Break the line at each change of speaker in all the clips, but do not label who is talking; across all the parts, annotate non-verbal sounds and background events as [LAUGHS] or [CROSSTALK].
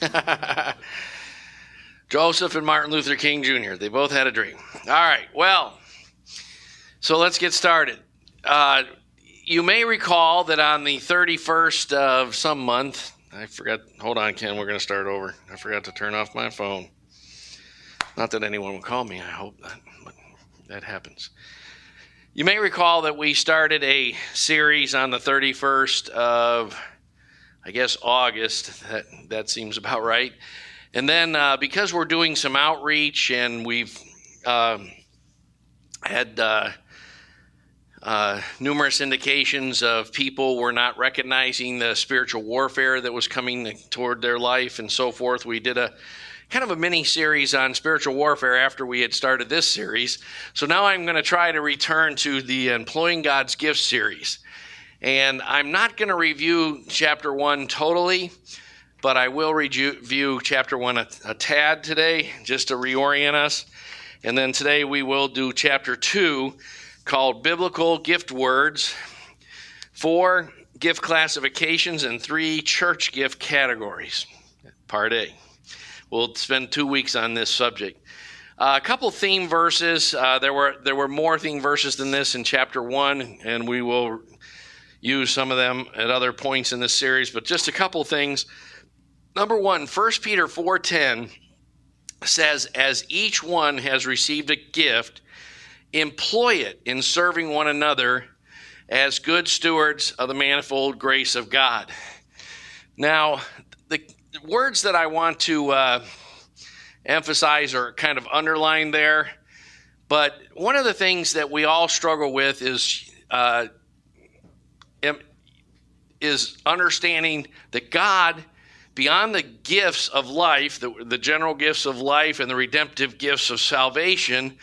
[LAUGHS] Joseph and Martin Luther King Jr., they both had a dream. All right, well, so let's get started. Uh, you may recall that on the 31st of some month, I forgot, hold on, Ken, we're going to start over. I forgot to turn off my phone. Not that anyone will call me, I hope that, but that happens. You may recall that we started a series on the 31st of, I guess, August. [LAUGHS] That, that seems about right. And then uh, because we're doing some outreach and we've uh, had uh, uh, numerous indications of people were not recognizing the spiritual warfare that was coming toward their life and so forth, we did a kind of a mini series on spiritual warfare after we had started this series. So now I'm going to try to return to the Employing God's Gifts series. And I'm not going to review chapter one totally but I will review chapter one a, a, tad today just to reorient us. And then today we will do chapter two called Biblical Gift Words, four gift classifications, and three church gift categories. Part A. We'll spend two weeks on this subject. Uh, a couple theme verses. Uh, there were there were more theme verses than this in chapter one, and we will use some of them at other points in this series. But just a couple things. Number one, 1 Peter 4.10 says, As each one has received a gift, employ it in serving one another as good stewards of the manifold grace of God. Now, the words that I want to uh, emphasize are kind of underlined there, but one of the things that we all struggle with is uh, is understanding that God beyond the gifts of life, the, the general gifts of life and the redemptive gifts of salvation,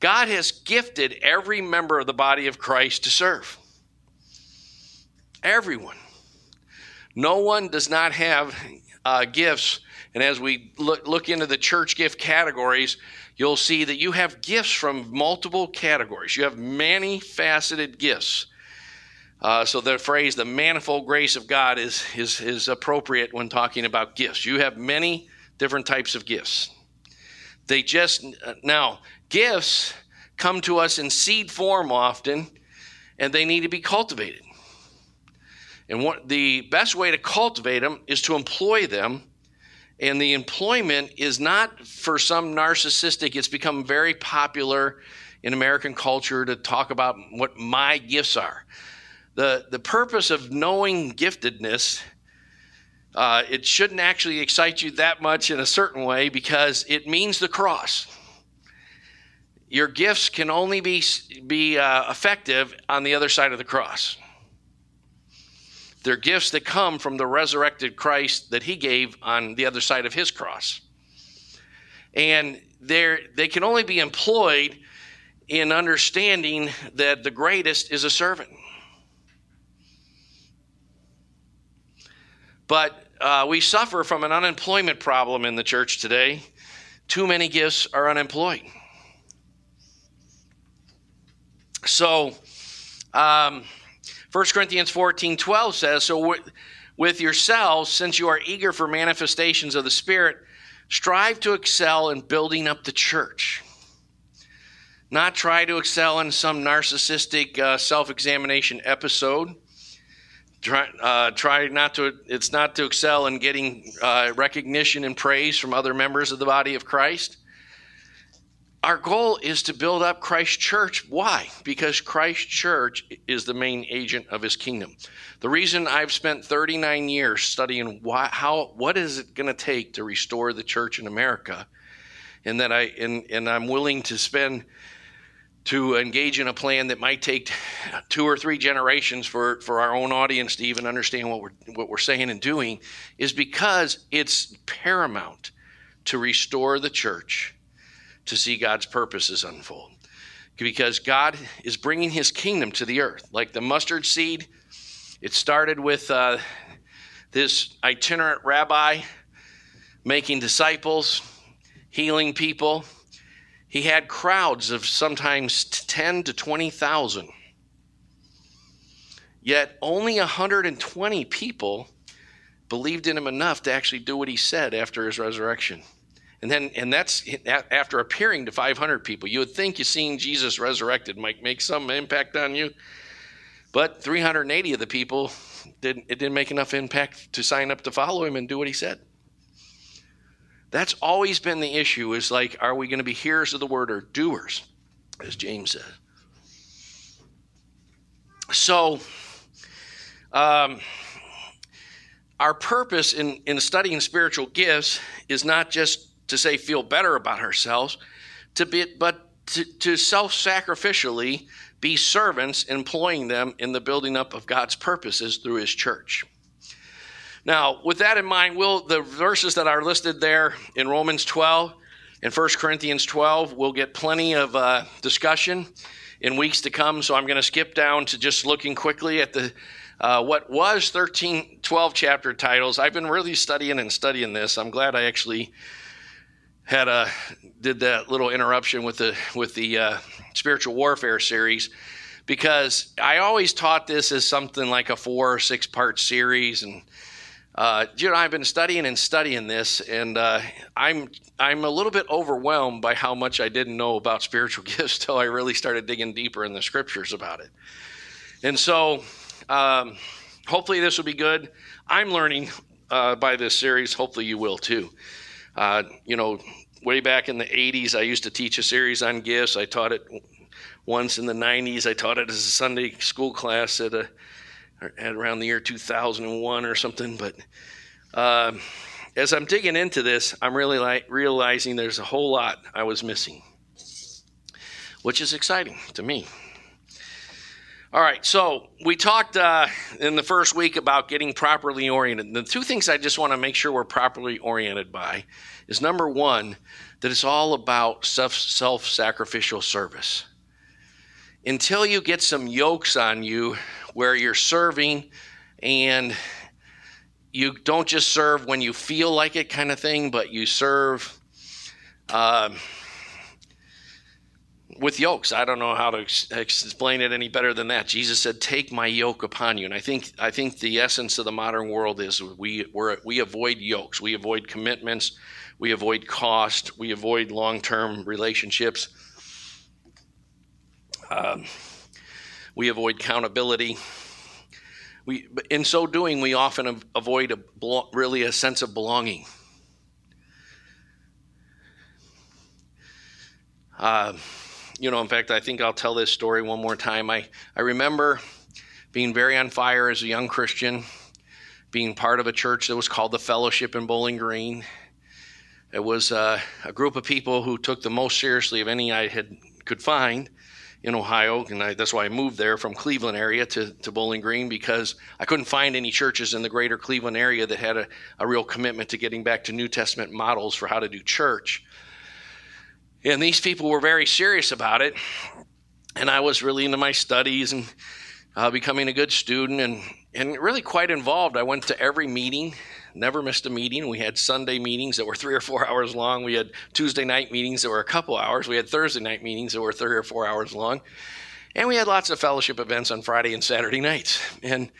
God has gifted every member of the body of Christ to serve. Everyone. No one does not have uh, gifts. And as we look, look into the church gift categories, you'll see that you have gifts from multiple categories. You have many faceted gifts. Uh, so the phrase "the manifold grace of God" is, is is appropriate when talking about gifts. You have many different types of gifts. They just now gifts come to us in seed form often, and they need to be cultivated. And what the best way to cultivate them is to employ them. And the employment is not for some narcissistic, it's become very popular in American culture to talk about what my gifts are the, the purpose of knowing giftedness, uh, it shouldn't actually excite you that much in a certain way because it means the cross. Your gifts can only be, be uh, effective on the other side of the cross. They're gifts that come from the resurrected Christ that he gave on the other side of his cross. And they they can only be employed in understanding that the greatest is a servant. But uh, we suffer from an unemployment problem in the church today. Too many gifts are unemployed. So, um, 1 Corinthians 14 12 says, So with, with yourselves, since you are eager for manifestations of the Spirit, strive to excel in building up the church. Not try to excel in some narcissistic uh, self examination episode Try, uh, try not to, it's not to excel in getting uh, recognition and praise from other members of the body of Christ. Our goal is to build up Christ Church. Why? Because Christ Church is the main agent of his kingdom. The reason I've spent 39 years studying why, how, what is it going to take to restore the church in America, and that I, and, and I'm willing to spend to engage in a plan that might take two or three generations for, for our own audience to even understand what we're, what we're saying and doing is because it's paramount to restore the church to see God's purposes unfold. Because God is bringing his kingdom to the earth. Like the mustard seed, it started with uh, this itinerant rabbi making disciples, healing people he had crowds of sometimes 10 to 20,000. Yet only 120 people believed in him enough to actually do what he said after his resurrection. And then, and that's after appearing to 500 people. You would think you seeing Jesus resurrected might make some impact on you, but 380 of the people didn't. It didn't make enough impact to sign up to follow him and do what he said. That's always been the issue. Is like, are we going to be hearers of the word or doers, as James says? So, um, our purpose in, in studying spiritual gifts is not just to say feel better about ourselves, to be, but to, to self sacrificially be servants, employing them in the building up of God's purposes through His church. Now, with that in mind, will the verses that are listed there in Romans 12 and 1 Corinthians 12 will get plenty of uh, discussion in weeks to come. So I'm going to skip down to just looking quickly at the uh, what was 13, 12 chapter titles. I've been really studying and studying this. I'm glad I actually had a did that little interruption with the with the uh, spiritual warfare series because I always taught this as something like a four or six part series and uh, you know I've been studying and studying this and uh, I'm I'm a little bit overwhelmed by how much I didn't know about spiritual [LAUGHS] gifts till I really started digging deeper in the scriptures about it and so um, hopefully this will be good I'm learning uh, by this series hopefully you will too uh, you know, way back in the 80s, I used to teach a series on gifts. I taught it once in the 90s. I taught it as a Sunday school class at, a, at around the year 2001 or something. But uh, as I'm digging into this, I'm really like realizing there's a whole lot I was missing, which is exciting to me. All right, so we talked uh, in the first week about getting properly oriented. The two things I just want to make sure we're properly oriented by is number one, that it's all about self sacrificial service. Until you get some yokes on you where you're serving and you don't just serve when you feel like it, kind of thing, but you serve. Uh, with yokes. I don't know how to ex- explain it any better than that. Jesus said, "Take my yoke upon you." And I think I think the essence of the modern world is we we avoid yokes, we avoid commitments, we avoid cost, we avoid long-term relationships, um, we avoid accountability. We, in so doing, we often avoid a, really a sense of belonging. Uh, you know, in fact, I think I'll tell this story one more time. I, I remember being very on fire as a young Christian, being part of a church that was called the Fellowship in Bowling Green. It was uh, a group of people who took the most seriously of any I had could find in Ohio, and I, that's why I moved there from Cleveland area to, to Bowling Green because I couldn't find any churches in the greater Cleveland area that had a, a real commitment to getting back to New Testament models for how to do church. And these people were very serious about it. And I was really into my studies and uh, becoming a good student and, and really quite involved. I went to every meeting, never missed a meeting. We had Sunday meetings that were three or four [LAUGHS] hours long. We had Tuesday night meetings that were a couple hours. We had Thursday night meetings that were three or four hours long. And we had lots of fellowship events on Friday and Saturday nights. And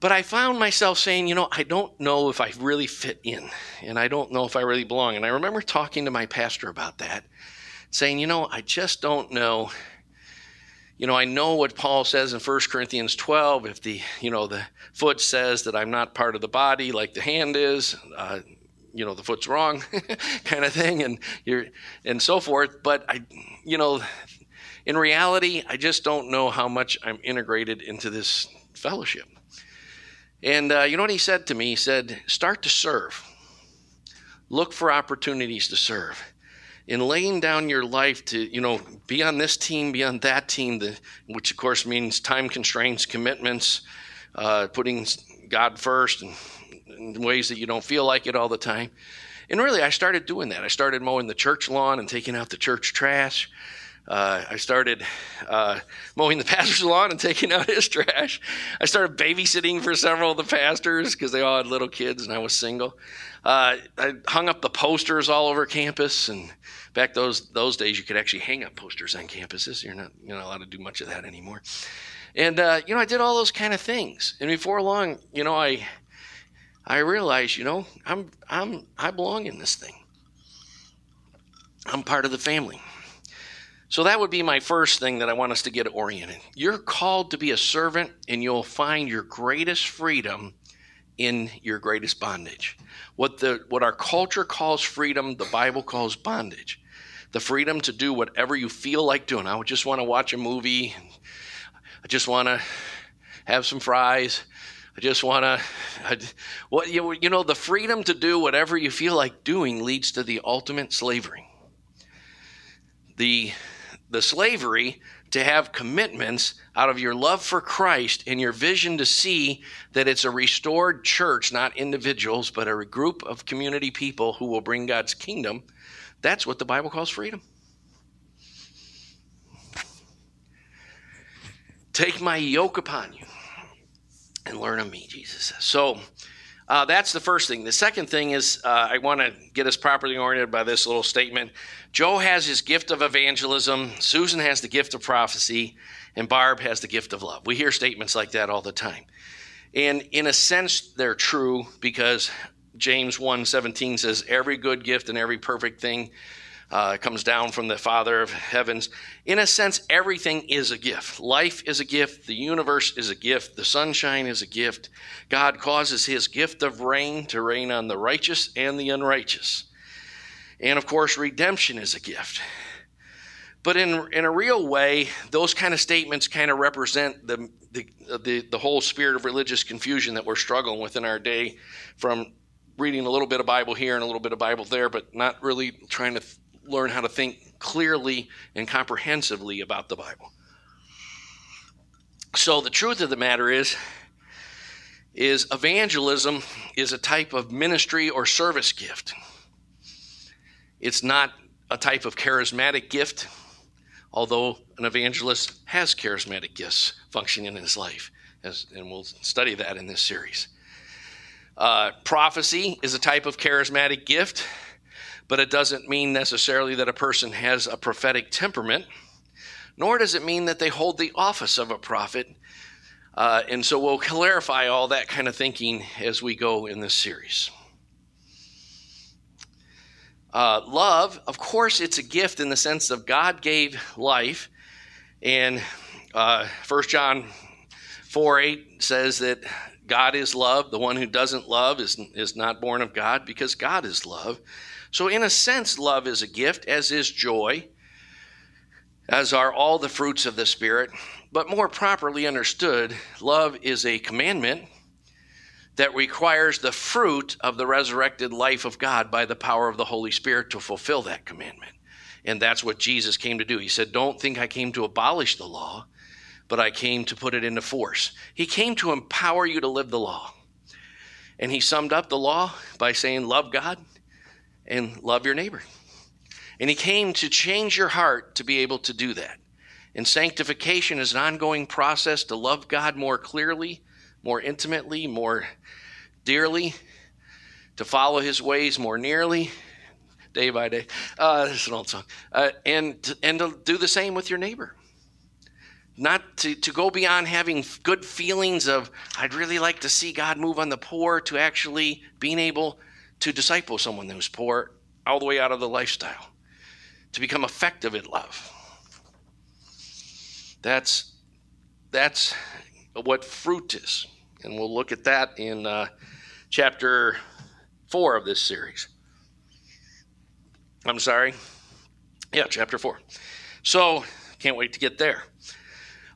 but I found myself saying, you know, I don't know if I really fit in and I don't know if I really belong. And I remember talking to my pastor about that, saying, you know, I just don't know. You know, I know what Paul says in 1 Corinthians 12. If the, you know, the foot says that I'm not part of the body like the hand is, uh, you know, the foot's wrong [LAUGHS] kind of thing and you're, and so forth. But I, you know, in reality, I just don't know how much I'm integrated into this fellowship. And uh, you know what he said to me? He said, Start to serve. Look for opportunities to serve. In laying down your life to, you know, be on this team, be on that team, the, which of course means time constraints, commitments, uh, putting God first, and in ways that you don't feel like it all the time. And really, I started doing that. I started mowing the church lawn and taking out the church trash. Uh, I started uh, mowing the pastor's lawn and taking out his trash. I started babysitting for several of the pastors because they all had little kids and I was single. Uh, I hung up the posters all over campus, and back those those days you could actually hang up posters on campuses. You're not you're not allowed to do much of that anymore. And uh, you know, I did all those kind of things, and before long, you know, I I realize, you know, I'm I'm I belong in this thing. I'm part of the family. So that would be my first thing that I want us to get oriented. You're called to be a servant and you'll find your greatest freedom in your greatest bondage. What the what our culture calls freedom, the Bible calls bondage. The freedom to do whatever you feel like doing. I just want to watch a movie. I just want to have some fries. I just want to, what you, you know, the freedom to do whatever you feel like doing leads to the ultimate slavery. The the slavery to have commitments out of your love for Christ and your vision to see that it's a restored church, not individuals, but a group of community people who will bring God's kingdom. That's what the Bible calls freedom. Take my yoke upon you and learn of me, Jesus says. So uh, that's the first thing. The second thing is uh, I want to get us properly oriented by this little statement. Joe has his gift of evangelism, Susan has the gift of prophecy, and Barb has the gift of love. We hear statements like that all the time. And in a sense, they're true because James 1:17 says, "Every good gift and every perfect thing uh, comes down from the Father of heavens. In a sense, everything is a gift. Life is a gift. The universe is a gift. The sunshine is a gift. God causes his gift of rain to rain on the righteous and the unrighteous. And of course, redemption is a gift. But in, in a real way, those kind of statements kind of represent the, the, the, the whole spirit of religious confusion that we're struggling with in our day from reading a little bit of Bible here and a little bit of Bible there, but not really trying to learn how to think clearly and comprehensively about the Bible. So the truth of the matter is is evangelism is a type of ministry or service gift. It's not a type of charismatic gift, although an evangelist has charismatic gifts functioning in his life, as, and we'll study that in this series. Uh, prophecy is a type of charismatic gift but it doesn't mean necessarily that a person has a prophetic temperament, nor does it mean that they hold the office of a prophet. Uh, and so we'll clarify all that kind of thinking as we go in this series. Uh, love, of course, it's a gift in the sense of God gave life. And uh, 1 John 4 8 says that God is love. The one who doesn't love is, is not born of God because God is love. So, in a sense, love is a gift, as is joy, as are all the fruits of the Spirit. But more properly understood, love is a commandment that requires the fruit of the resurrected life of God by the power of the Holy Spirit to fulfill that commandment. And that's what Jesus came to do. He said, Don't think I came to abolish the law, but I came to put it into force. He came to empower you to live the law. And he summed up the law by saying, Love God and love your neighbor. And he came to change your heart to be able to do that. And sanctification is an ongoing process to love God more clearly, more intimately, more dearly, to follow his ways more nearly, day by day. Uh, this is an old song. Uh, and, and to do the same with your neighbor. Not to, to go beyond having good feelings of, I'd really like to see God move on the poor, to actually being able to disciple someone who's poor all the way out of the lifestyle, to become effective at love. That's that's what fruit is, and we'll look at that in uh, chapter four of this series. I'm sorry, yeah, chapter four. So can't wait to get there.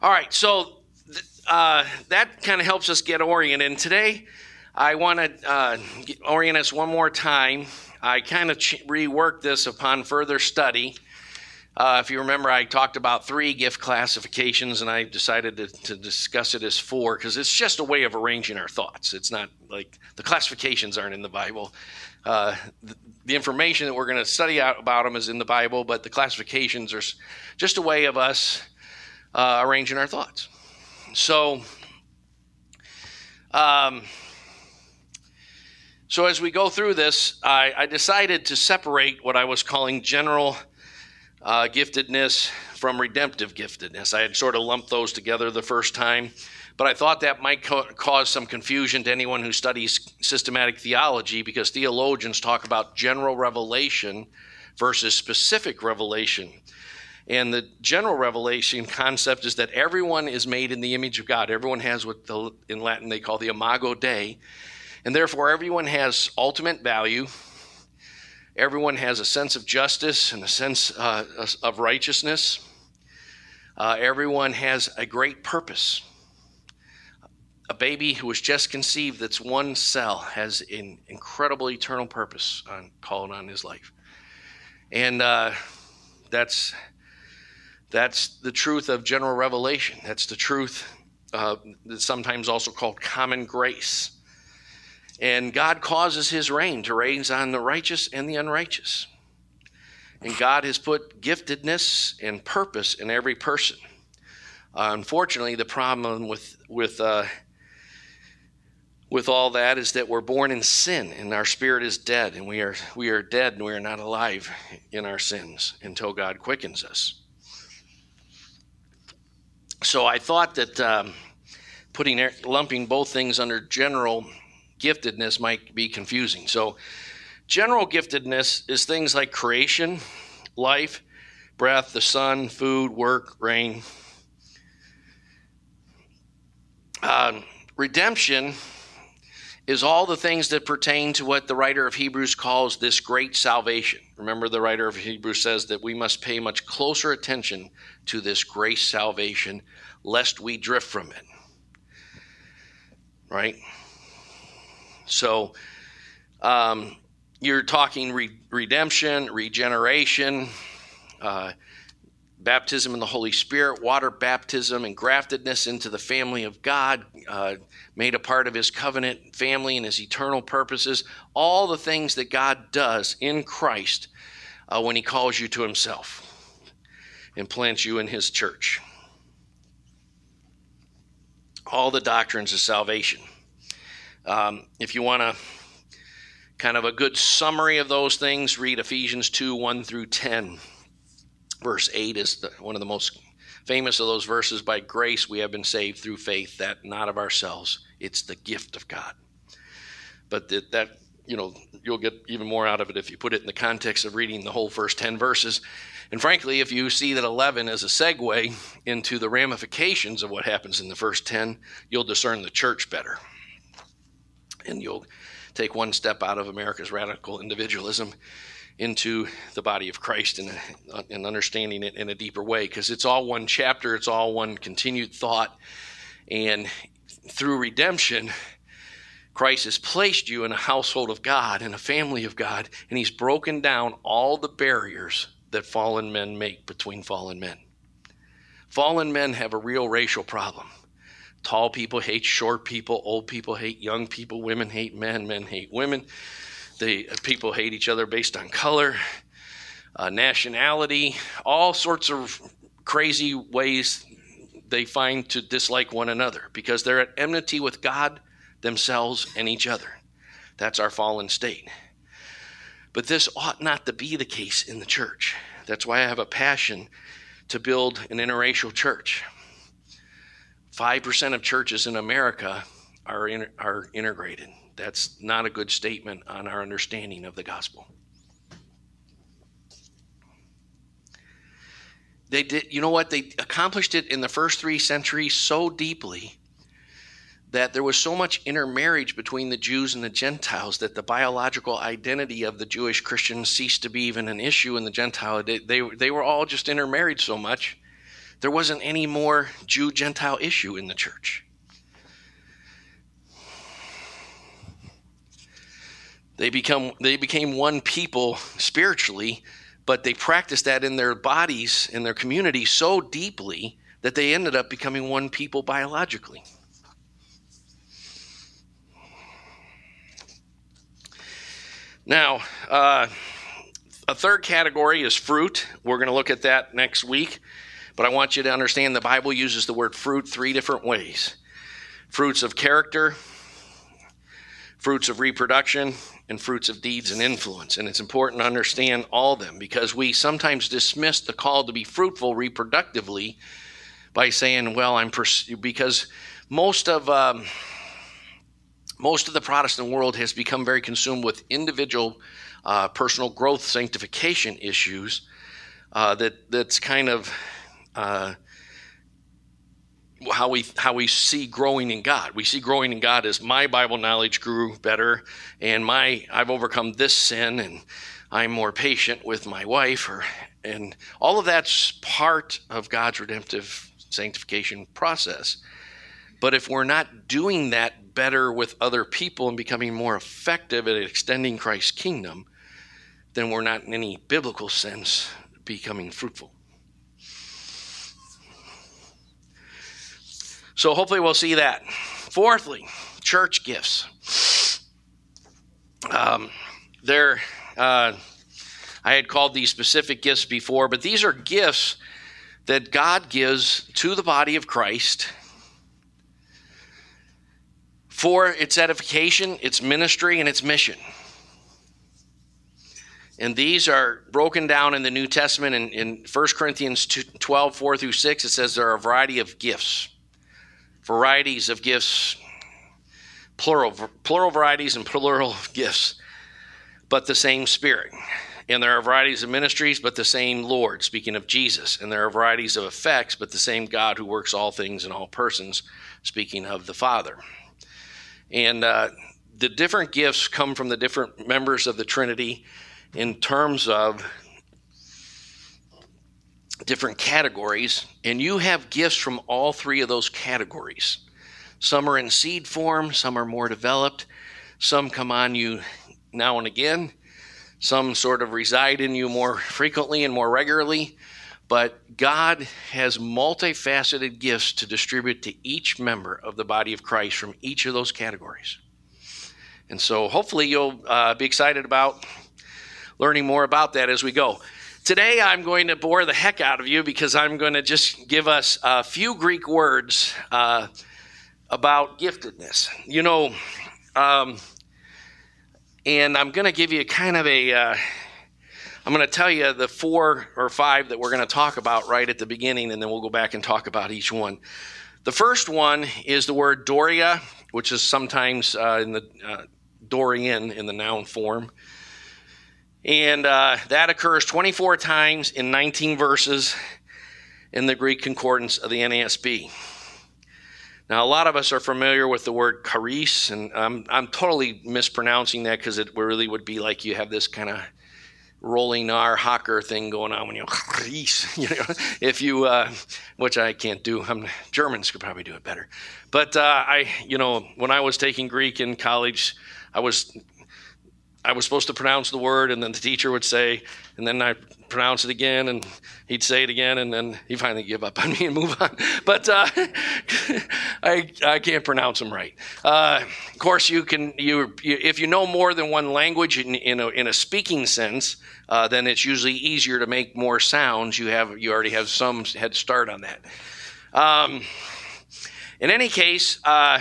All right, so uh, that kind of helps us get oriented. And today I want to uh, orient us one more time. I kind of ch- reworked this upon further study. Uh, if you remember, I talked about three gift classifications, and I decided to, to discuss it as four because it's just a way of arranging our thoughts. It's not like the classifications aren't in the Bible. Uh, the, the, information that we're going to study out about them is in the Bible, but the classifications are just a way of us uh, arranging our thoughts. So, um, so, as we go through this, I, I decided to separate what I was calling general uh, giftedness from redemptive giftedness. I had sort of lumped those together the first time. but I thought that might co- cause some confusion to anyone who studies systematic theology because theologians talk about general revelation versus specific revelation. And the general revelation concept is that everyone is made in the image of God. Everyone has what the, in Latin they call the imago Dei. And therefore, everyone has ultimate value. Everyone has a sense of justice and a sense uh, of righteousness. Uh, everyone has a great purpose. A baby who was just conceived, that's one cell, has an incredible eternal purpose on calling on his life. And uh, that's that's the truth of general revelation. That's the truth uh, that's sometimes also called common grace. And God causes his reign to reign on the righteous and the unrighteous. And God has put giftedness and purpose in every person. Uh, unfortunately, the problem with with uh, with all that is that we're born in sin and our spirit is dead, and we are we are dead and we are not alive in our sins until God quickens us so I thought that um, putting lumping both things under general giftedness might be confusing. So general giftedness is things like creation, life, breath, the sun, food, work, rain. Um, redemption is all the things that pertain to what the writer of Hebrews calls this great salvation. Remember, the writer of Hebrews says that we must pay much closer attention to this grace salvation, lest we drift from it. Right? So, um, you're talking re- redemption, regeneration, uh, baptism in the Holy Spirit, water baptism, and graftedness into the family of God, uh, made a part of his covenant family and his eternal purposes, all the things that God does in Christ uh, when he calls you to himself and plants you in his church. All the doctrines of salvation. Um, if you want to kind of a good summary of those things, read Ephesians 2 1 through 10. Verse 8 is the, one of the most famous of those verses by grace we have been saved through faith, that not of ourselves. It's the gift of God. But that, that you know, you'll get even more out of it if you put it in the context of reading the whole first 10 verses. And frankly, if you see that 11 is a segue into the ramifications of what happens in the first 10, you'll discern the church better. And you'll take one step out of America's radical individualism into the body of Christ and, and understanding it in a deeper way because it's all one chapter, it's all one continued thought. And through redemption, Christ has placed you in a household of God, in a family of God, and He's broken down all the barriers that fallen men make between fallen men. Fallen men have a real racial problem. Tall people hate short people, old people hate young people, women hate men, men hate women. They, people hate each other based on color, uh, nationality, all sorts of crazy ways they find to dislike one another because they're at enmity with God, themselves, and each other. That's our fallen state. But this ought not to be the case in the church. That's why I have a passion to build an interracial church. 5% of churches in America are, in, are integrated. That's not a good statement on our understanding of the gospel. They did, you know what? They accomplished it in the first three centuries so deeply that there was so much intermarriage between the Jews and the Gentiles that the biological identity of the Jewish Christians ceased to be even an issue in the Gentile. They, they, they were all just intermarried so much, there wasn't any more Jew Gentile issue in the church. They become they became one people spiritually, but they practiced that in their bodies in their community so deeply that they ended up becoming one people biologically. Now, uh, a third category is fruit. We're going to look at that next week, but I want you to understand the Bible uses the word fruit three different ways fruits of character, fruits of reproduction, and fruits of deeds and influence. And it's important to understand all of them because we sometimes dismiss the call to be fruitful reproductively by saying, well, I'm pers- because most of um, most of the Protestant world has become very consumed with individual uh, personal growth sanctification issues uh, that that's kind of uh, how we how we see growing in God. We see growing in God as my Bible knowledge grew better, and my I've overcome this sin, and I'm more patient with my wife, or and all of that's part of God's redemptive sanctification process. But if we're not doing that better with other people and becoming more effective at extending Christ's kingdom, then we're not in any biblical sense becoming fruitful. So hopefully we'll see that. Fourthly, church gifts. Um, there, uh, I had called these specific gifts before, but these are gifts that God gives to the body of Christ for its edification, its ministry, and its mission. And these are broken down in the New Testament in, in 1 Corinthians 12, 4 through 6. It says there are a variety of gifts. Varieties of gifts, plural, plural varieties and plural gifts, but the same Spirit. And there are varieties of ministries, but the same Lord, speaking of Jesus. And there are varieties of effects, but the same God who works all things in all persons, speaking of the Father. And uh, the different gifts come from the different members of the Trinity in terms of different categories, and you have gifts from all three of those categories. Some are in seed form, some are more developed, some come on you now and again, some sort of reside in you more frequently and more regularly. But God has multifaceted gifts to distribute to each member of the body of Christ from each of those categories. And so hopefully you'll uh, be excited about learning more about that as we go. Today, I'm going to bore the heck out of you because I'm going to just give us a few Greek words uh, about giftedness. You know, um, and I'm going to give you kind of a. am uh, going to tell you the four or five that we're going to talk about right at the beginning, and then we'll go back and talk about each one. The first one is the word doria, which is sometimes uh, in the uh, Dorian in the noun form. And uh, that occurs 24 times in 19 verses in the Greek concordance of the NASB. Now, a lot of us are familiar with the word charis, and I'm, I'm totally mispronouncing that because it really would be like you have this kind of rolling R Hocker thing going on when you charis, [LAUGHS] you know, if you, uh, which I can't do. I'm, Germans could probably do it better. But uh, I, you know, when I was taking Greek in college, I was I was supposed to pronounce the word, and then the teacher would say, and then I pronounce it again, and he'd say it again, and then he finally give up on me and [LAUGHS] move on. But uh, [LAUGHS] I I can't pronounce them right. Uh, of course, you can you, you, if you know more than one language in in a, in a speaking sense, uh, then it's usually easier to make more sounds. You have you already have some head start on that. Um, in any case uh,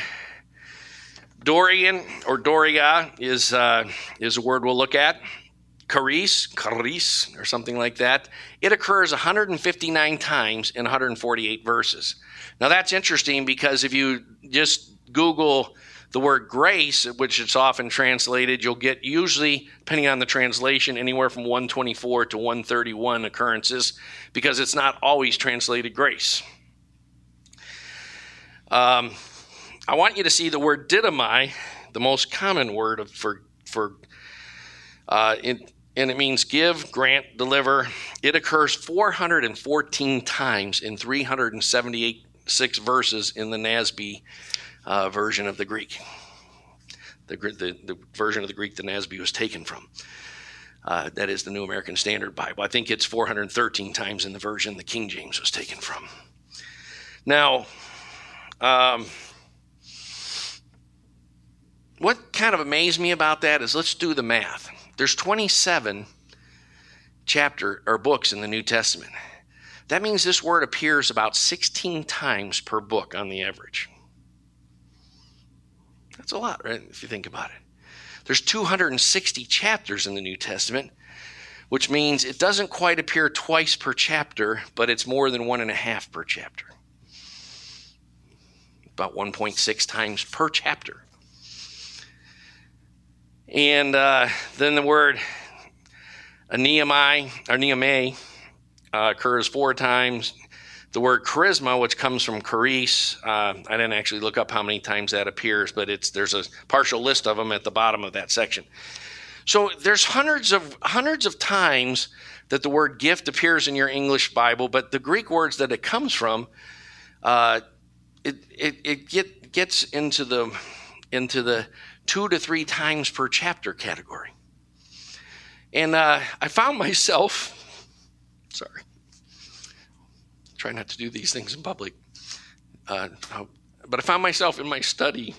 Dorian or Doria is, uh, is a word we'll look at. Charis, charis, or something like that. It occurs 159 times in 148 verses. Now that's interesting because if you just Google the word grace, which it's often translated, you'll get usually, depending on the translation, anywhere from 124 to 131 occurrences because it's not always translated grace. Um, I want you to see the word didomi, the most common word for for uh, it, and it means give, grant, deliver. It occurs 414 times in 376 verses in the NASB uh, version of the Greek. The, the, the, version of the Greek the NASB was taken from. Uh, that is the New American Standard Bible. I think it's 413 times in the version the King James was taken from. Now, um, what kind of amazed me about that is let's do the math. There's 27 chapter or books in the New Testament. That means this word appears about 16 times per book on the average. That's a lot, right? If you think about it. There's 260 chapters in the New Testament, which means it doesn't quite appear twice per chapter, but it's more than one and a half per chapter. about 1.6 times per chapter. And uh, then the word Nehemiah or Nehemiah uh, occurs four times. The word charisma, which comes from charis, uh, I didn't actually look up how many times that appears, but it's there's a partial list of them at the bottom of that section. So there's hundreds of hundreds of times that the word gift appears in your English Bible, but the Greek words that it comes from, uh, it, it, it get, gets into the into the two to three times per chapter category. And uh, I found myself, sorry, try not to do these things in public, uh, but I found myself in my study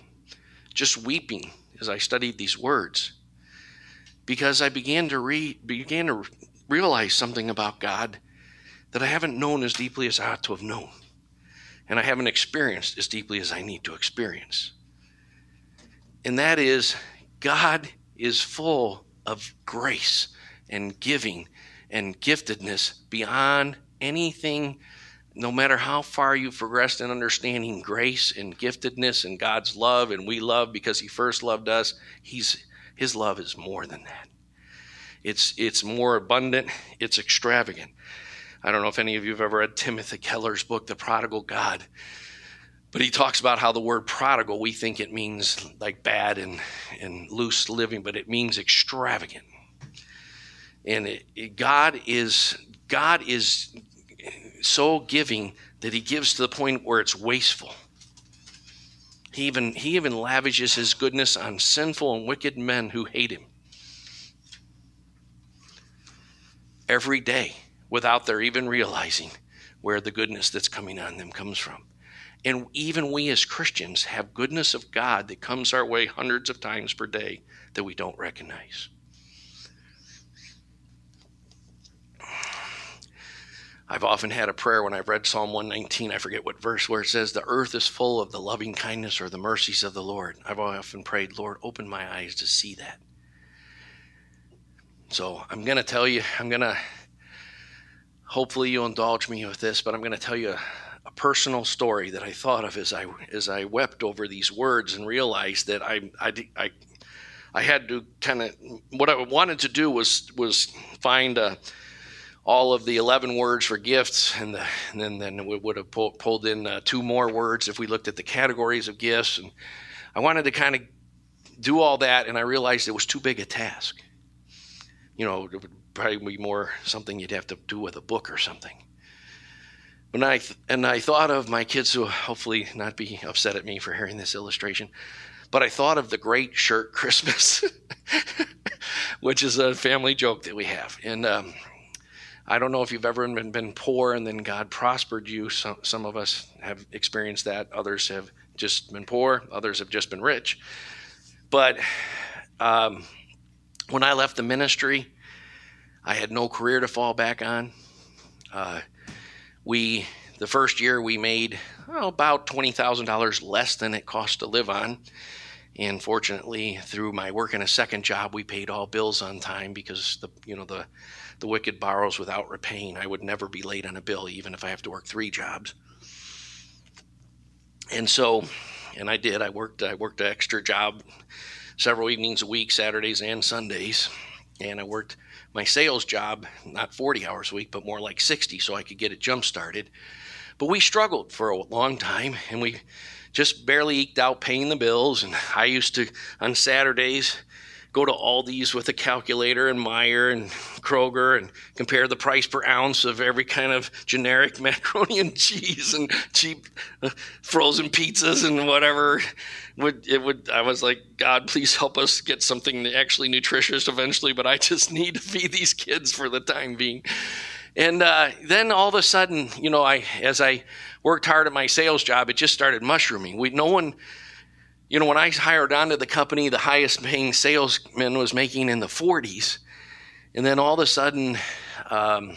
just weeping as I studied these words because I began to read, began to realize something about God that I haven't known as deeply as I ought to have known, and I haven't experienced as deeply as I need to experience. And that is, God is full of grace and giving and giftedness beyond anything, no matter how far you've progressed in understanding grace and giftedness and God's love, and we love because He first loved us. He's, his love is more than that. It's, it's more abundant, it's extravagant. I don't know if any of you have ever read Timothy Keller's book, The Prodigal God. But he talks about how the word prodigal, we think it means like bad and, and loose living, but it means extravagant. And it, it, God is God is so giving that he gives to the point where it's wasteful. He even he even lavishes his goodness on sinful and wicked men who hate him. Every day without their even realizing where the goodness that's coming on them comes from. And even we as Christians have goodness of God that comes our way hundreds of times per day that we don't recognize. I've often had a prayer when I've read Psalm 119, I forget what verse, where it says, The earth is full of the loving kindness or the mercies of the Lord. I've often prayed, Lord, open my eyes to see that. So I'm going to tell you, I'm going to, hopefully you'll indulge me with this, but I'm going to tell you personal story that I thought of as I, as I wept over these words and realized that I, I, I, I had to kind of, what I wanted to do was, was find a, all of the 11 words for gifts, and, the, and then, then we would have pull, pulled in uh, two more words if we looked at the categories of gifts. And I wanted to kind of do all that, and I realized it was too big a task. You know, it would probably be more something you'd have to do with a book or something. When I th- and I thought of my kids who hopefully not be upset at me for hearing this illustration, but I thought of the Great Shirt Christmas, [LAUGHS] which is a family joke that we have, and um, I don't know if you've ever been, been poor and then God prospered you. Some, some of us have experienced that. Others have just been poor. Others have just been rich. But um, when I left the ministry, I had no career to fall back on. Uh, we the first year we made well, about twenty thousand dollars less than it cost to live on. And fortunately, through my work in a second job, we paid all bills on time because the you know the the wicked borrows without repaying. I would never be late on a bill, even if I have to work three jobs. And so, and I did. I worked. I worked an extra job, several evenings a week, Saturdays and Sundays, and I worked my sales job not 40 hours a week, but more like 60, so I could get it jump started. But we struggled for a long time, and we just barely eked out paying the bills. And I used to on Saturdays go to Aldi's with a calculator and Meijer and Kroger and compare the price per ounce of every kind of generic [LAUGHS] macaroni and cheese and cheap uh, frozen pizzas and whatever. Would it would I was like, God, please help us get something actually nutritious eventually, but I [LAUGHS] just need to feed these kids for the time being. And uh, then all of a sudden, you know, I as I worked hard at my sales job, it just started mushrooming. We no one you know, when I hired onto the company, the highest paying salesman was making in the 40s. And then all of a sudden, um,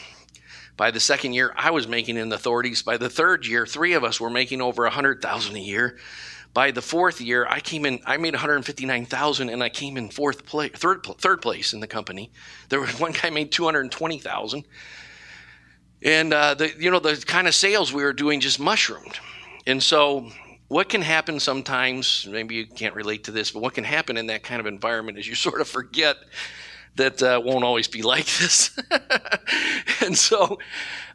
by the second year, I was making in the 30s. By the third year, three of us were making over 100,000 a year. By the fourth year, I came in. I made 159,000, and I came in fourth place, third, third place in the company. There was [LAUGHS] one guy made 220,000, and uh, the you know the kind of sales we were doing just mushroomed. And so what can happen sometimes, maybe you can't relate to this, but what can happen in that kind of environment is you [LAUGHS] sort of forget that uh, won't always be [LAUGHS] like this. [LAUGHS] and so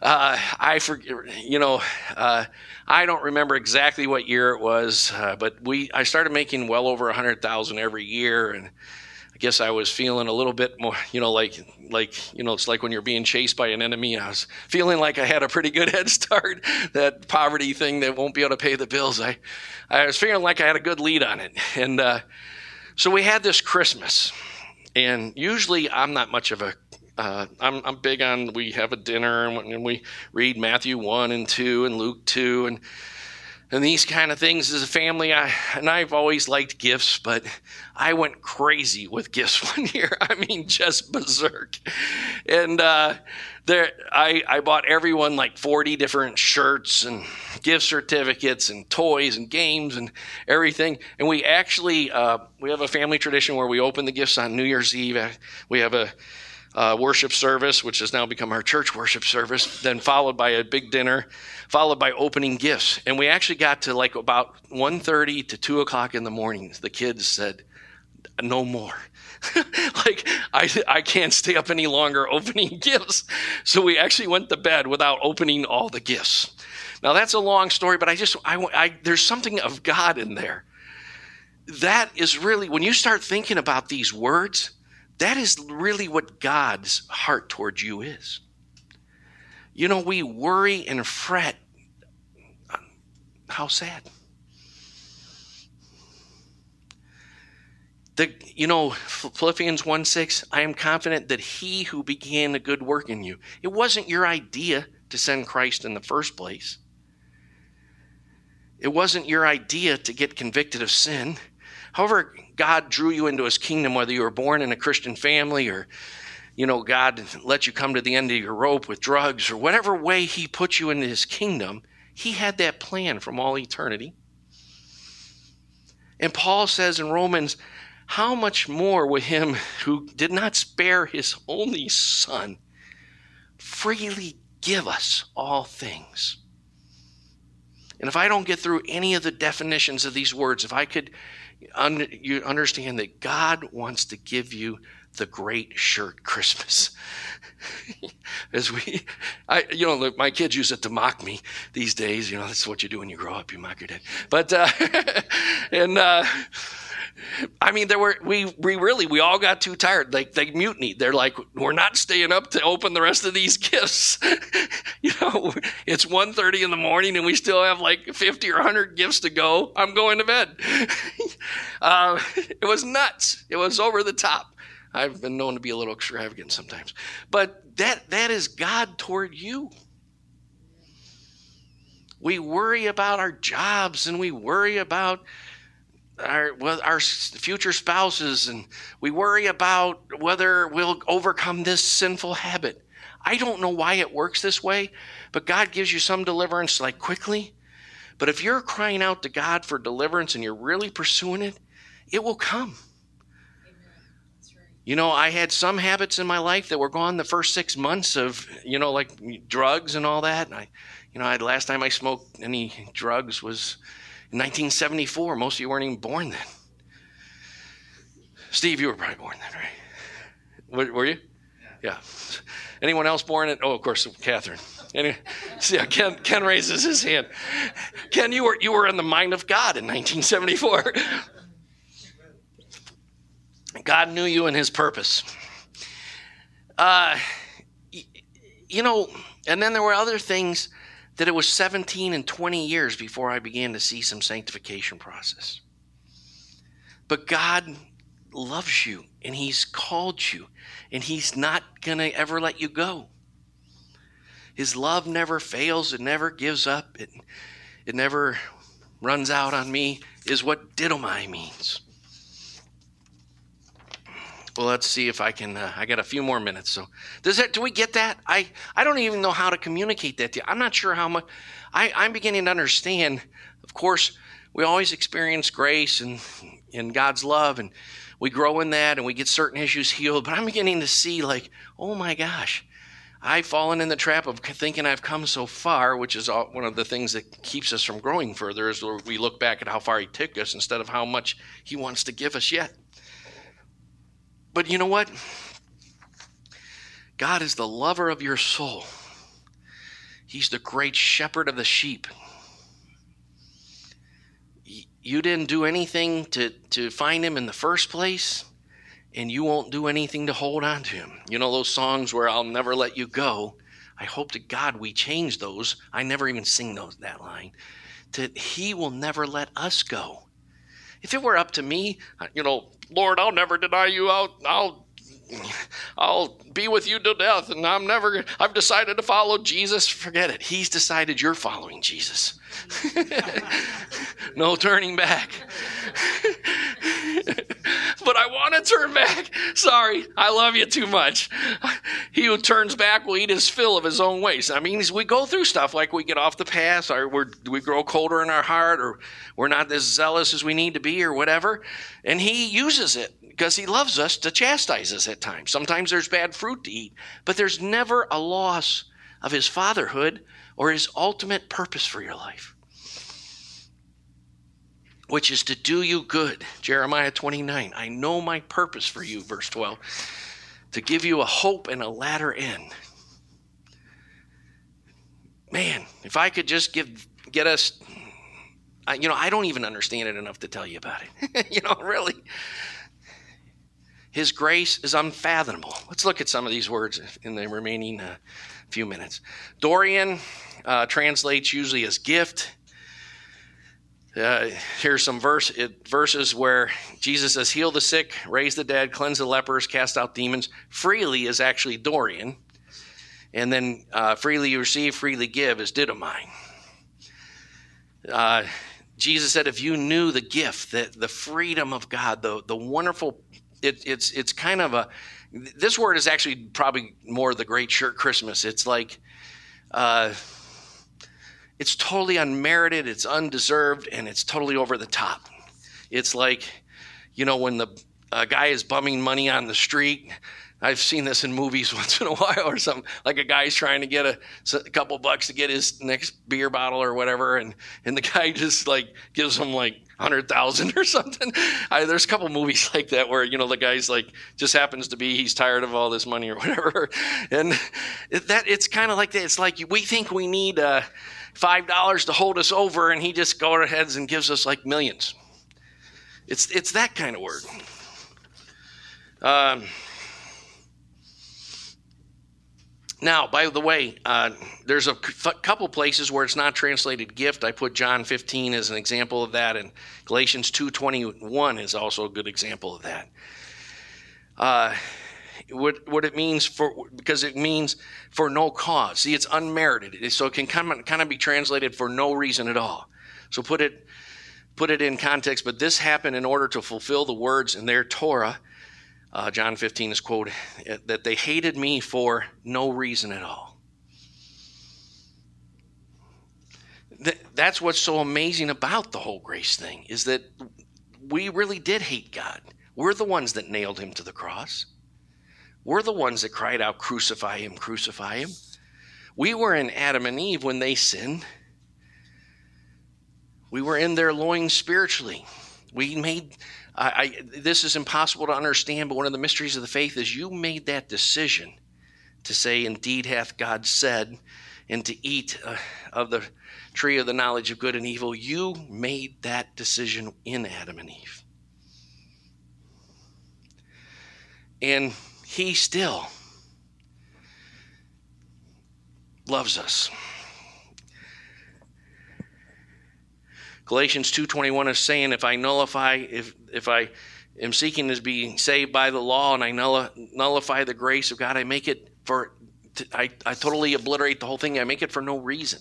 uh, I forget, you know, uh, I don't remember exactly what year it was, uh, but we I started making well over a hundred thousand every year, and I guess I was feeling a little bit more, you know, like like you know, it's like when you're being chased by an enemy. I was feeling like I had a pretty good [LAUGHS] head start. That poverty thing that won't be able to pay the bills. I I was feeling like I had a good lead on it, and uh, so we had this Christmas and usually, I'm not much of a. Uh, I'm, I'm big on we have a dinner and we read Matthew 1 and 2 and Luke 2 and and these kind of things as a family. I and I've always liked gifts, but I went crazy with gifts [LAUGHS] one year. I mean, just berserk. And uh, there, I I bought everyone like forty different shirts and gift certificates and toys and games and everything. And we actually uh, we have a family tradition where we open the gifts on New Year's Eve. We have a uh, worship service, which has now become our church worship service, then followed by a big dinner, followed by opening gifts. And we actually got to like about 1.30 to 2 o'clock in the morning. The kids said, no more. [LAUGHS] like, I, I can't stay up any longer [LAUGHS] opening gifts. So we actually went to bed without opening all the gifts. Now, that's a long story, but I just, I, I, there's something of God in there. That is really, when you start thinking about these words, that is really what God's heart towards you is. You know, we worry and fret. How sad. The, you know, Philippians 1 6, I am confident that he who began a good work in you, it wasn't your idea to send Christ in the first place. It wasn't your idea to get convicted of sin. However, God drew you into his kingdom, whether you were born in a Christian family or, you know, God let you come to the end of your rope with drugs or whatever way he put you into his kingdom, he had that plan from all eternity. And Paul says in Romans, how much more will him who did not spare his only son freely give us all things? And if I don't get through any of the definitions of these words, if I could you understand that God wants to give you the great shirt Christmas. [LAUGHS] As we, I, you know, my kids use it to mock me these days. You know, that's what you do when you grow up. You mock your dad. But, uh, [LAUGHS] and, uh, I mean, there were we we really we all got too tired. Like they mutinied. They're like, we're not staying up to open the rest of these gifts. [LAUGHS] you know, it's 1.30 in the morning and we still have like 50 or 100 gifts to go. I'm going to bed. uh, it was nuts. It was over the top. I've been known to be a little extravagant sometimes, but that that is God toward you. We worry about our jobs and we worry about our, our future spouses and we worry about whether we'll overcome this sinful habit. I don't know why it works this way, but God gives you some deliverance like quickly. But if you're crying out to God for deliverance and you're really pursuing it, it will come. You know, I had some habits in my life that were gone the first six months of, you know, like drugs and all that. And I, you know, I, last time I smoked any drugs was in 1974. Most of you weren't even born then. Steve, you were probably born then, right? Were, you? Yeah. Anyone else born in? Oh, of course, Catherine. Any, see, yeah, Ken, Ken raises his hand. Ken, you were you were in the mind of God in 1974. God knew you and His purpose. Uh, you know, and then there were other things that it was 17 and 20 years before I began to see some sanctification process. But God loves you and He's called you and He's not going to ever let you go. His love never fails, it never gives up, it, it never runs out on me, is what didomi means. Well, let's see if I can. Uh, I got a few more minutes. So, does that? Do we get that? I I don't even know how to communicate that to you. I'm not sure how much. I I'm beginning to understand. Of course, we always experience grace and and God's love, and we grow in that, and we get certain issues healed. But I'm beginning to see, like, oh my gosh, I've fallen in the trap of thinking I've come so far, which is one of the things that keeps us from growing further, is we look back at how far He took us instead of how much He wants to give us yet. But you know what? God is the lover of your soul. He's the great shepherd of the sheep. You didn't do anything to, to find him in the first place and you won't do anything to hold on to him. You know those songs where I'll never let you go. I hope to God we change those. I never even sing those that line. To he will never let us go. If it were up to me, uh, you know, Lord, I'll never deny you. I'll I'll I'll be with you to death and I'm never I've decided to follow Jesus. Forget it. He's decided you're following Jesus. [LAUGHS] no turning back. [LAUGHS] I want to turn back. Sorry, I love you too much. He who turns back will eat his fill of his own ways. I mean, we go through stuff like we get off the path, or we grow colder in our heart, or we're not as zealous as we need to be, or whatever. And he uses it because he loves us to chastise us at times. Sometimes there's bad fruit to eat, but there's never a loss of his fatherhood or his ultimate purpose for your life which is to do you good. Jeremiah 29. I know my purpose for you, verse 12, to give you a hope and a latter end. Man, if I could just give get us I, you know, I don't even understand it enough to tell you about it. [LAUGHS] you know, really. His grace is unfathomable. Let's look at some of these words in the remaining uh, few minutes. Dorean uh, translates usually as gift. Uh, here's some verse, it, verses where Jesus says, Heal the sick, raise the dead, cleanse the lepers, cast out demons. Freely is actually Dorean. And then uh, freely you receive, freely give is Didomi. Uh, Jesus said, if you knew the gift, that the freedom of God, the, the wonderful, it, it's, it's kind of a, this word is actually probably more the great shirt Christmas. It's like, uh, it's totally unmerited, it's undeserved, and it's totally over the top. It's like, you know, when the guy is bumming money on the street. I've seen this in movies [LAUGHS] once in a while or something. Like a guy's trying to get a, a, couple bucks to get his next beer bottle or whatever, and and the [LAUGHS] guy just like gives him like hundred thousand [LAUGHS] or something. I, there's a couple movies like that where you know the guy's like just happens to be he's tired of all this money or whatever, and that it's kind of like that. It's like we think we need. Uh, five dollars to hold us over, and he just goes ahead and gives us like millions. It's it's that kind of word. Um, now, by the way, uh, there's a couple places where it's not translated gift. I put John 15 as an example of that, and Galatians 2:21 is also a good example of that. Uh, what what it means for because it means for no cause. See, it's unmerited, so it can kind of, be translated for no reason at all. So put it put it in context. But this happened in order to fulfill the words in their Torah. Uh, John 15 is quoted that they hated me for no reason at all. that's what's so amazing about the whole grace thing is that we really did hate God. We're the ones that nailed him to the cross. We're the ones that cried out, Crucify him, crucify him. We were in Adam and Eve when they sinned. We were in their loins spiritually. We made, I, I, this is impossible to understand, but one of the mysteries of the faith is you made that decision to say, Indeed hath God said, and to eat uh, of the tree of the knowledge of good and evil. You made that decision in Adam and Eve. And he still loves us. Galatians 2:21 is saying if I nullify if if I am seeking to be saved by the law and I nullify the grace of God, I make it for I, I totally obliterate the whole thing. I make it for no reason.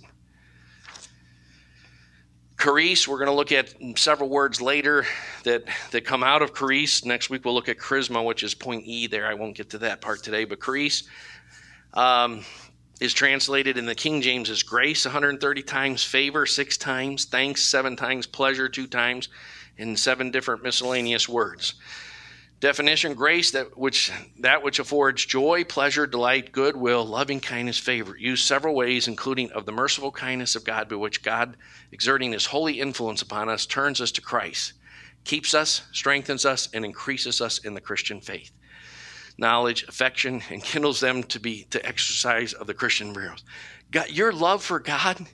Charis, we're going to look at several words later that, that come out of charis. Next week we'll look at charisma, which is point E there. I won't get to that part today, but charis um, is translated in the King James as grace 130 times, favor six times, thanks seven times, pleasure two times, in seven different miscellaneous words. Definition grace that which that which affords joy, pleasure, delight, goodwill, loving kindness, favor, used several ways, including of the merciful kindness of God, by which God, exerting his holy influence upon us, turns us to Christ, keeps us, strengthens us, and increases us in the Christian faith. Knowledge, affection, and [LAUGHS] kindles them to be to exercise of the Christian virtues. Your love for God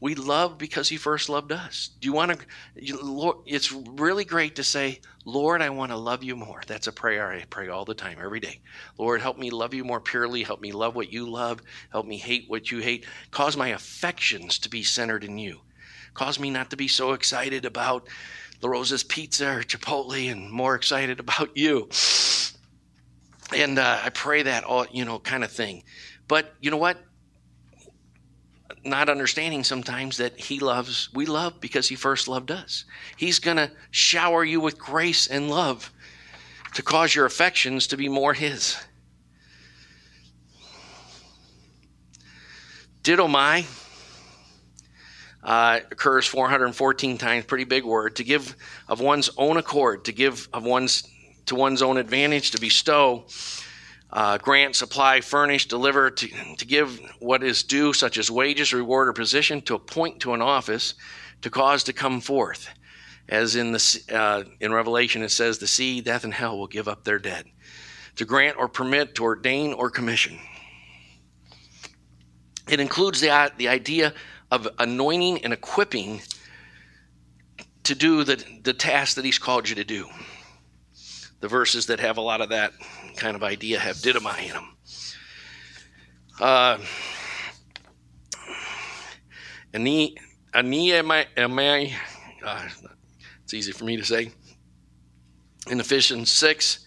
we love because He first loved us. Do you want to? Lord, it's really great to say, Lord, I want to love you more. That's a prayer I pray all the time, every day. Lord, help me love you more purely. Help me love what you love. Help me hate what you hate. Cause my affections to be centered in you. Cause me not to be so excited about La Rosa's Pizza or Chipotle and more excited about you. And uh, I pray that all, you know, kind of thing. But you know what? Not understanding sometimes that he loves, we love because he first loved us. He's going to shower you with grace and love to cause your affections to be more his. Didomi uh, occurs 414 times, pretty big word. To give of one's own accord, to give of one's to one's own advantage, to bestow uh, grant, supply, furnish, deliver, to, to give what is due, such as wages, reward, or position, to appoint to an office, to cause to come forth. As in the uh, in Revelation, it says, "The sea, death, and hell will give up their dead." To grant or permit, to ordain or commission. It includes the the idea of anointing and equipping to do the the task that He's called you to do. The verses that have a lot of that kind of idea have didomi in them. Uh, ani, ani am I, am I uh, it's easy for me to say. In Ephesians 6,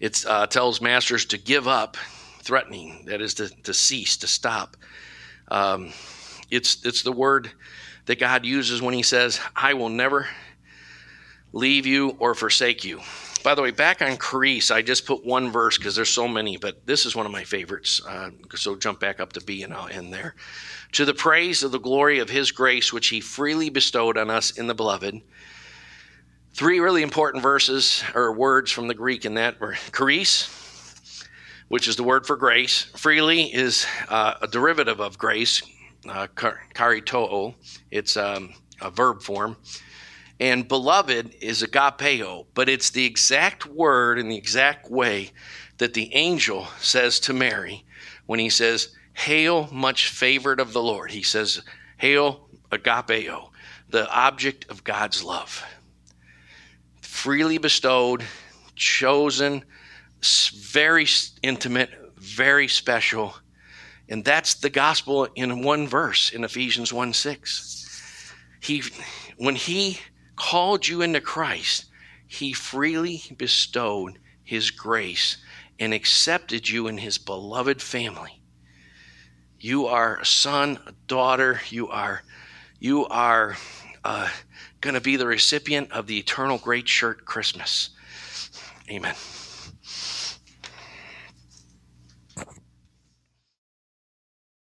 it uh, tells masters to give up threatening, that is, to, to cease, to stop. Um, it's, it's the word that God uses when He says, I will never leave you or forsake you. By the way, back on Charis, I just put one verse because there's so many, but this is one of my favorites. Uh, so jump back up to B and I'll end there. To the praise of the glory of his grace, which he freely bestowed on us in the beloved. Three really important verses or words from the Greek in that were charis, which is the word for grace. Freely is uh, a derivative of grace, uh, charitoo. It's um, a verb form. And beloved is agapeo, but it's the exact word and the exact way that the angel says to Mary when he says, Hail, much favored of the Lord. He says, Hail, agapeo, the object of God's love. Freely bestowed, chosen, very intimate, very special. And that's the gospel in one verse in Ephesians 1 6. He, when he called you into Christ, He freely bestowed His grace and accepted you in His beloved family. You are a son, a daughter. You are, you are uh, going to be the recipient of the eternal great shirt Christmas. Amen.